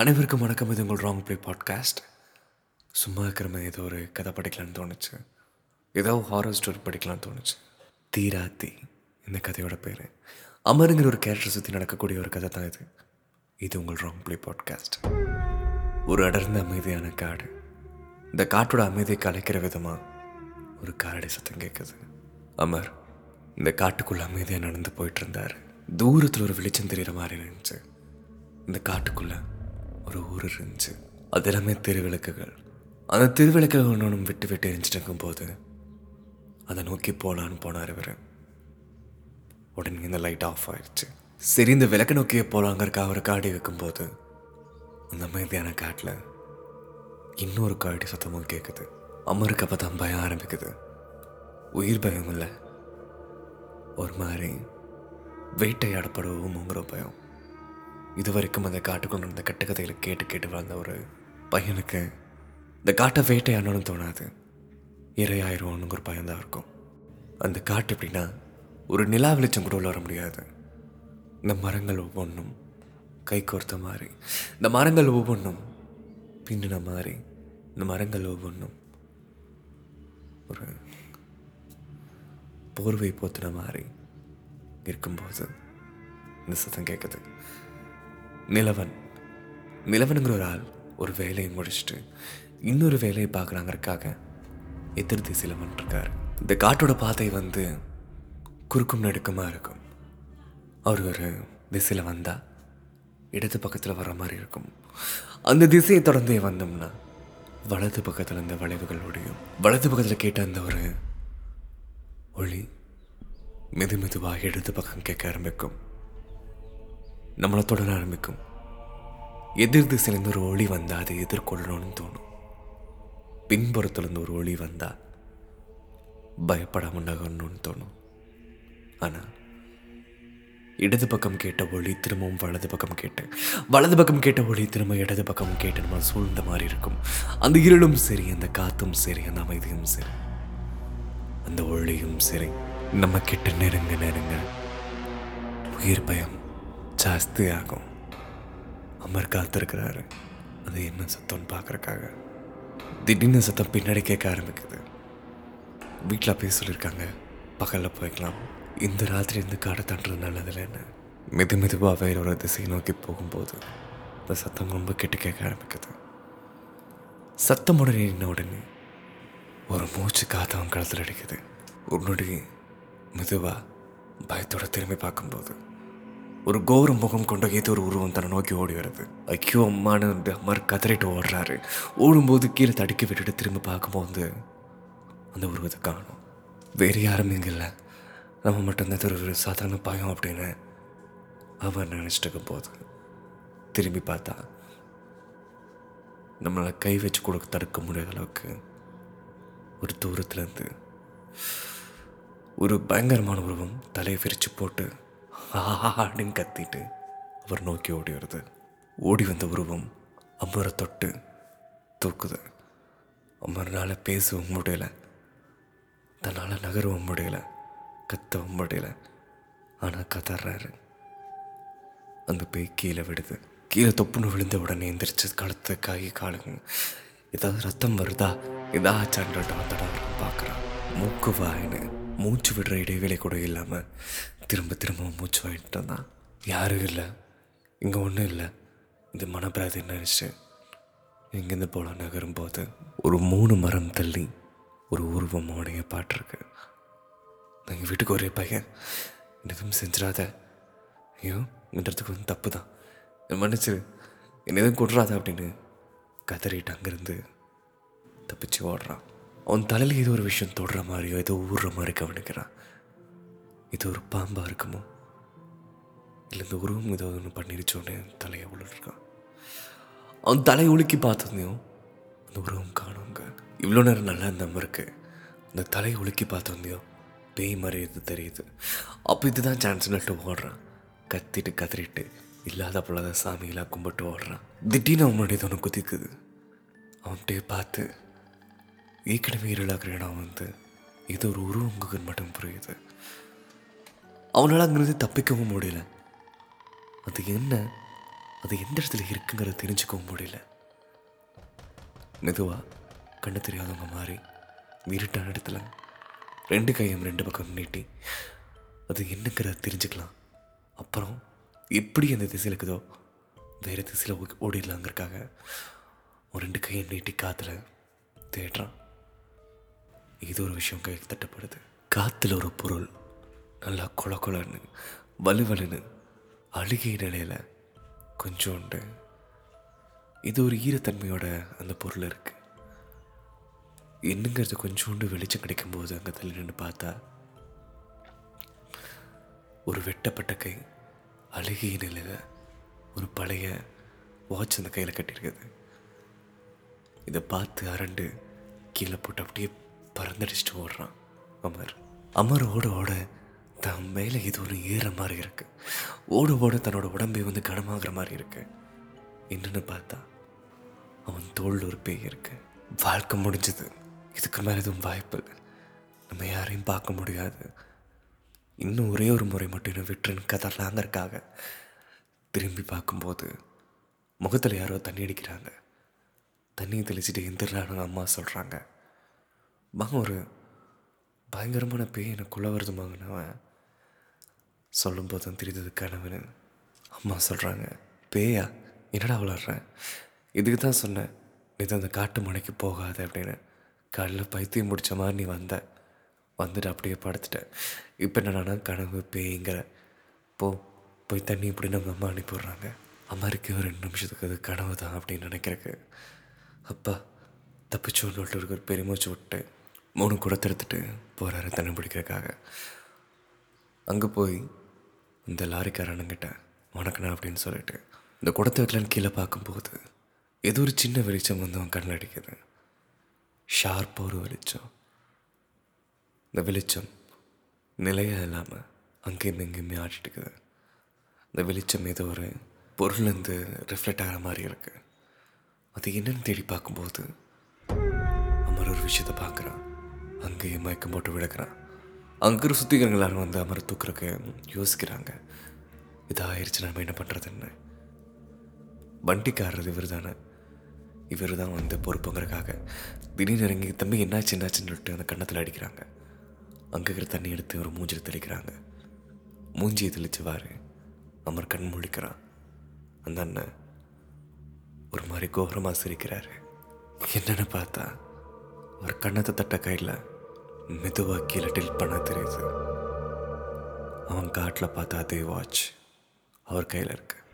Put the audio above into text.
அனைவருக்கும் வணக்கம். இது உங்கள் ராங் ப்ளே பாட்காஸ்ட் சும்மா இருக்கிற ஏதோ ஒரு கதை படிக்கலான்னு தோணுச்சு. ஏதோ ஹாரர் ஸ்டோரி படிக்கலான்னு தோணுச்சு. தீராத்தி இந்த கதையோட பேர். அமருங்கிற ஒரு கேரக்டர் சுற்றி நடக்கக்கூடிய ஒரு கதை தான் இது. இது உங்கள் ராங் ப்ளே பாட்காஸ்ட் ஒரு அடர்ந்த அமைதியான காடு. இந்த காட்டோட அமைதியை கலைக்கிற விதமாக ஒரு காரடி சத்தம் கேட்குது அமர் இந்த காட்டுக்குள்ளே அமைதியாக நடந்து போயிட்டு இருந்தார். தூரத்தில் ஒரு வெளிச்சம் தெரிகிற மாதிரி இருந்துச்சு இந்த காட்டுக்குள்ளே ஒரு ஊர் இருந்துச்சு. அது எல்லாமே திருவிளக்குகள். அந்த திருவிளக்குகள் ஒன்றும் விட்டு விட்டு எரிஞ்சிட்டு இருக்கும்போது அதை நோக்கி போகலான்னு போனார் இவர். உடனே இந்த லைட் ஆஃப் ஆயிடுச்சு. சரி இந்த விளக்கு நோக்கியே போகலாங்கிறக்கா அவர் காடி வைக்கும்போது அந்த அமைதியான காட்டில் இன்னொரு காடி சத்தமும் கேட்குது அமருக்கு அப்போ தான் பயம் ஆரம்பிக்குது. உயிர் பயம் இல்லை. ஒரு மாதிரி வேட்டையாடப்படுவோங்கிற பயம். இது வரைக்கும் அந்த காட்டுக்குள் நடந்த கட்டுக்கதைகளை கேட்டு கேட்டு வளர்ந்த ஒரு பையனுக்கு இந்த காட்டை வேட்டையாடணும்னு தோணாது. இரையாயிருவோனுங்கிற பயம் தான் இருக்கும். அந்த காட்டு எப்படின்னா ஒரு நிலா வெளிச்சம் கூட உள்ள வர முடியாது. இந்த மரங்கள் ஒவ்வொன்றும் கை கோர்த்த மாதிரி. இந்த மரங்கள் ஒவ்வொன்றும் பின்னின மாதிரி. இந்த மரங்கள் ஒவ்வொன்றும் ஒரு போர்வை போத்துன மாதிரி இருக்கும்போது இந்த சத்தம் கேட்குது. நிலவன். நிலவனுங்கிற ஒரு ஆள் ஒரு வேலையை முடிச்சுட்டு இன்னொரு வேலையை பார்க்குறாங்கிறக்காக எதிர் திசையில் வந்துருக்கார் இந்த காட்டோட பாதை வந்து குறுக்கும் நடுக்கமாக இருக்கும். அவர் ஒரு திசையில் வந்தால் இடது பக்கத்தில் வர மாதிரி இருக்கும். அந்த திசையை தொடர்ந்தே வந்தோம்னா வலது பக்கத்தில் இந்த வளைவுகள் ஒடியும். வலது பக்கத்தில் கேட்ட அந்த ஒரு ஒளி மெது மெதுவாக இடது பக்கம் கேட்க ஆரம்பிக்கும். நம்மளை தொடர ஆரம்பிக்கும். எதிர் திசையிலேருந்து ஒரு ஒளி வந்தால் அதை எதிர்கொள்ளணும்னு தோணும். பின்புறத்துலேருந்து ஒரு ஒளி வந்தால் பயப்படாமல் நகரணும்னு தோணும். ஆனால் இடது பக்கம் கேட்ட ஒளி திரும்பவும் வலது பக்கம் கேட்டு வலது பக்கம் கேட்ட ஒளி திரும்ப இடது பக்கம் கேட்டு நம்ம சூழ்ந்த மாதிரி இருக்கும். அந்த இருளும் சரி அந்த காத்தும் சரி அந்த அமைதியும் சரி அந்த ஒளியும் சரி நம்ம கிட்ட நெருங்க நெருங்க உயிர் பயம் ஜாஸ்தி ஆகும் அமர் காத்திருக்கிறாரு. அது என்ன சத்தம்னு பார்க்குறக்காக. திடீர்னு சத்தம் பின்னாடி கேட்க ஆரம்பிக்குது. வீட்டில் போய் சொல்லியிருக்காங்க பகலில் போய்க்கலாம். இந்த ராத்திரி இருந்து காடை தாண்டுறது நல்லதில்ல என்ன மெது மெதுவாக வேற ஒரு திசையை நோக்கி போகும்போது அந்த சத்தம் ரொம்ப கெட்டு கேட்க ஆரம்பிக்குது. சத்தம் உடனே நின்ன உடனே ஒரு மூச்சு காத்தவன் கழுத்தில் அடிக்குது. உன்னுடைய மெதுவாக பயத்தோட திரும்பி பார்க்கும்போது ஒரு கோர முகம் கொண்ட ஏதோ ஒரு உருவம் தன்னை நோக்கி ஓடி வருது. ஐயோ அம்மானு மாதிரி கதறிட்டு ஓடுறாரு. ஓடும்போது கீழே தடுக்கி விட்டுட்டு திரும்ப பார்க்கும்போது அந்த உருவத்தை காணும். வேறு யாரும் இங்கே இல்லை. நம்ம மட்டும்தான் ஒரு சாதாரண பயம் அப்படின்னு அவர் நினச்சிட்டு இருக்கும் போது திரும்பி பார்த்தா நம்மளை கை வச்சு கொடுக்க தடுக்க முடியாத அளவுக்கு ஒரு தூரத்துலேருந்து ஒரு பயங்கரமான உருவம் தலையை விரிச்சு போட்டு ஆன்னு கத்திட்டு அவர் நோக்கி ஓடி வருது. ஓடி வந்த உருவம் அம்மரை தொட்டு தூக்குது. அமர்னால் பேசவும் முடியல. தன்னால் நகரவும் முடியல. கத்தவும் முடியல. ஆனால் கதறாரு. அந்த பேய் கீழே விடுது கீழே தொப்புன்னு விழுந்த உடனே எந்திரிச்சு கழுத்து கை காலுங்க. ஏதாவது ரத்தம் வருதா? ஏதாச்சான்ற டாக்டர் பார்க்குறான். மூக்கு வாயின்னு மூச்சு விடுற இடைவேளை கூட இல்லாமல் திரும்ப திரும்ப மூச்சு வாங்கிட்டு இருந்தான் யாரும் இல்லை. இங்கே ஒன்றும் இல்லை. இது மனப்பிராதி நினச்சி இங்கேருந்து போல நகரும் போது ஒரு மூணு மரம் தள்ளி ஒரு உருவம் உடைய பாட்டிருக்கு எங்கள் வீட்டுக்கு ஒரே பையன். எதுவும் செஞ்சிடாத. ஐயோ இன்றதுக்கு வந்து தப்பு தான் என்னை மன்னிச்சிரு என்ன எதுவும் கொடுறாத அப்படின்னு கதறிட்டு அங்கேருந்து தப்பிச்சு ஓடுறான். அவன் தலையில் ஏதோ ஒரு விஷயம் தொடுற மாதிரியோ ஏதோ ஊடுற மாதிரி கவனிக்கிறான். இது ஒரு பாம்பாக இருக்குமோ? இல்லை இந்த உருவம் ஏதாவது ஒன்று பண்ணிருச்சோன்னு தலையை உழுட்ருக்கான் அவன் தலையை உலுக்கி பார்த்ததையும் அந்த உருவம் காணுங்க. இவ்வளோ நேரம் நல்லா இருந்த இருக்கு. அந்த தலையை உலுக்கி பார்த்ததையும் பேய் மாதிரி இது தெரியுது. அப்போ இதுதான் சான்ஸ் நட்டு ஓடுறான். கத்திட்டு கதறிட்டு இல்லாத பொல்லாத சாமியெல்லாம் கும்பிட்டு ஓடுறான். திடீர்னு அவனுடைய ஒன்று குதிக்குது. அவன்கிட்டயே பார்த்து ஏற்கனவே இருளாகிற இடம் வந்து இது ஒரு உருவங்குகள் மட்டும் புரியுது. அவனால் அங்கேருந்து தப்பிக்கவும் முடியல. அது என்ன? அது எந்த இடத்துல இருக்குங்கிறத தெரிஞ்சுக்கவும் முடியல. மெதுவாக கண்ணு தெரியாதவங்க மாதிரி இருட்டான இடத்துல. ரெண்டு கையும் ரெண்டு பக்கம் நீட்டி அது என்னங்கிறத தெரிஞ்சுக்கலாம். அப்புறம் எப்படி அந்த திசையில் இருக்குதோ வேறு திசையில் ஓ- ஓடிடலாங்கிறக்காக ஒரு ரெண்டு கையை நீட்டி காத்தில் தேடுறான். இது ஒரு விஷயம் கை தட்டப்படுது. காத்தில் ஒரு பொருள். நல்லா கொல கொலன்னு வலுவலுன்னு அழுகிய நிலையில கொஞ்சோண்டு. இது ஒரு ஈரத்தன்மையோட அந்த பொருள் இருக்குது என்னங்கிறது கொஞ்சோண்டு வெளிச்சம் கிடைக்கும்போது அங்கே தள்ளி நின்று பார்த்தா ஒரு வெட்டப்பட்ட கை அழுகிய நிலையில் ஒரு பழைய வாட்ச் அந்த கையில் கட்டியிருக்குது. இதை பார்த்து அரண்டு கீழே போட்டு அப்படியே பறந்தடிச்சிட்டு ஓடுறான் அமர். அமர் ஓட ஓட தன் மேலே இது ஒரு ஏற மாதிரி இருக்குது ஓட ஓட தன்னோட உடம்பை வந்து கனமாகிற மாதிரி இருக்கு. என்னென்னு பார்த்தா அவன் தோல் ஒரு பேய் இருக்கு. வாழ்க்கை முடிஞ்சது. இதுக்கு மேலே எதுவும் வாய்ப்பு இல்லை. நம்ம யாரையும் பார்க்க முடியாது. இன்னும் ஒரே ஒரு முறை மட்டும் என்ன விட்டுருன்னு கதறலாங்கிறக்காக திரும்பி பார்க்கும்போது முகத்தில் யாரோ தண்ணி அடிக்கிறாங்க. தண்ணியை தெளிச்சுட்டு எந்திரானு அம்மா சொல்கிறாங்க மகன் ஒரு பயங்கரமான பேய் எனக்குள்ளே வருது அவன். சொல்லும்போது தான் தெரியுது கனவுன்னு. அம்மா சொல்கிறாங்க பேயா என்னடா விளாட்றேன் இதுக்கு தான் சொன்னேன் நீ அந்த காட்டு மனைக்கு போகாத அப்படின்னு. காலைல பைத்தியம் முடித்த மாதிரி நீ வந்த. வந்துட்டு அப்படியே படுத்துட்டேன் இப்போ என்னடானா கனவு பேய்ங்கிற. போ போய் தண்ணி இப்படி நம்ம அம்மா அனுப்பிடுறாங்க அம்மாருக்கு ஒரு ரெண்டு நிமிஷத்துக்கு அது கனவு தான் அப்படின்னு நினைக்கிறக்கு அப்பா தப்பிச்சோன்னு சொல்லிட்டு ஒரு பெருமூச்சு விட்டு மூணு குடத்தை எடுத்துட்டு போகிறாரு தண்ணி பிடிக்கிறதுக்காக. அங்கே போய் இந்த லாரிக்காரனுங்கிட்ட வணக்கண்ணா அப்படின்னு சொல்லிட்டு இந்த குடத்தை வைக்கலான்னு கீழே பார்க்கும்போது ஏதோ ஒரு சின்ன வெளிச்சம் வந்து அவன் கண்ணில் அடிக்குது. ஷார்ப்பாக ஒரு வெளிச்சம். இந்த வெளிச்சம் நிலையாக இல்லாமல் அங்கேயும் இங்கேயுமே ஆடிட்டுக்குது இந்த வெளிச்சம் ஏதோ ஒரு பொருள்லேருந்து ரிஃப்ளெக்ட் ஆகிற மாதிரி இருக்குது அது என்னன்னு தேடி பார்க்கும்போது அமர் ஒரு விஷயத்தை பார்க்குறான். அங்கேயும் மயக்கம் போட்டு விழுக்கிறான் அங்கே இருக்கிற சுத்திகரங்கள் எல்லாரும் வந்து அமர தூக்குறக்கு யோசிக்கிறாங்க. இது ஆயிடுச்சு நம்ம என்ன பண்ணுறதுன்னு வண்டிக்காரர் இவர் தானே. இவர் தான் வந்து பொறுப்புங்கிறக்காக திடீர்னு இறங்கி தம்பி என்னாச்சு என்னாச்சுன்னு சொல்லிட்டு அந்த கண்ணத்தில் அடிக்கிறாங்க. அங்கே இருக்கிற தண்ணி எடுத்து ஒரு மூஞ்சில் தெளிக்கிறாங்க. மூஞ்சியை தெளிச்சுவார். அமர் கண் முழிக்கிறான். அந்த அண்ணன் ஒரு மாதிரி கோரமாக சிரிக்கிறாரு. என்னென்னு பார்த்தா அவர் கண்ணத்தை தட்ட கையில் மெதுவாக கீழே டில் பண்ண தெரியுது. அவன் காட்டில் பார்த்தா அதே வாட்ச் அவர் கையில் இருக்குது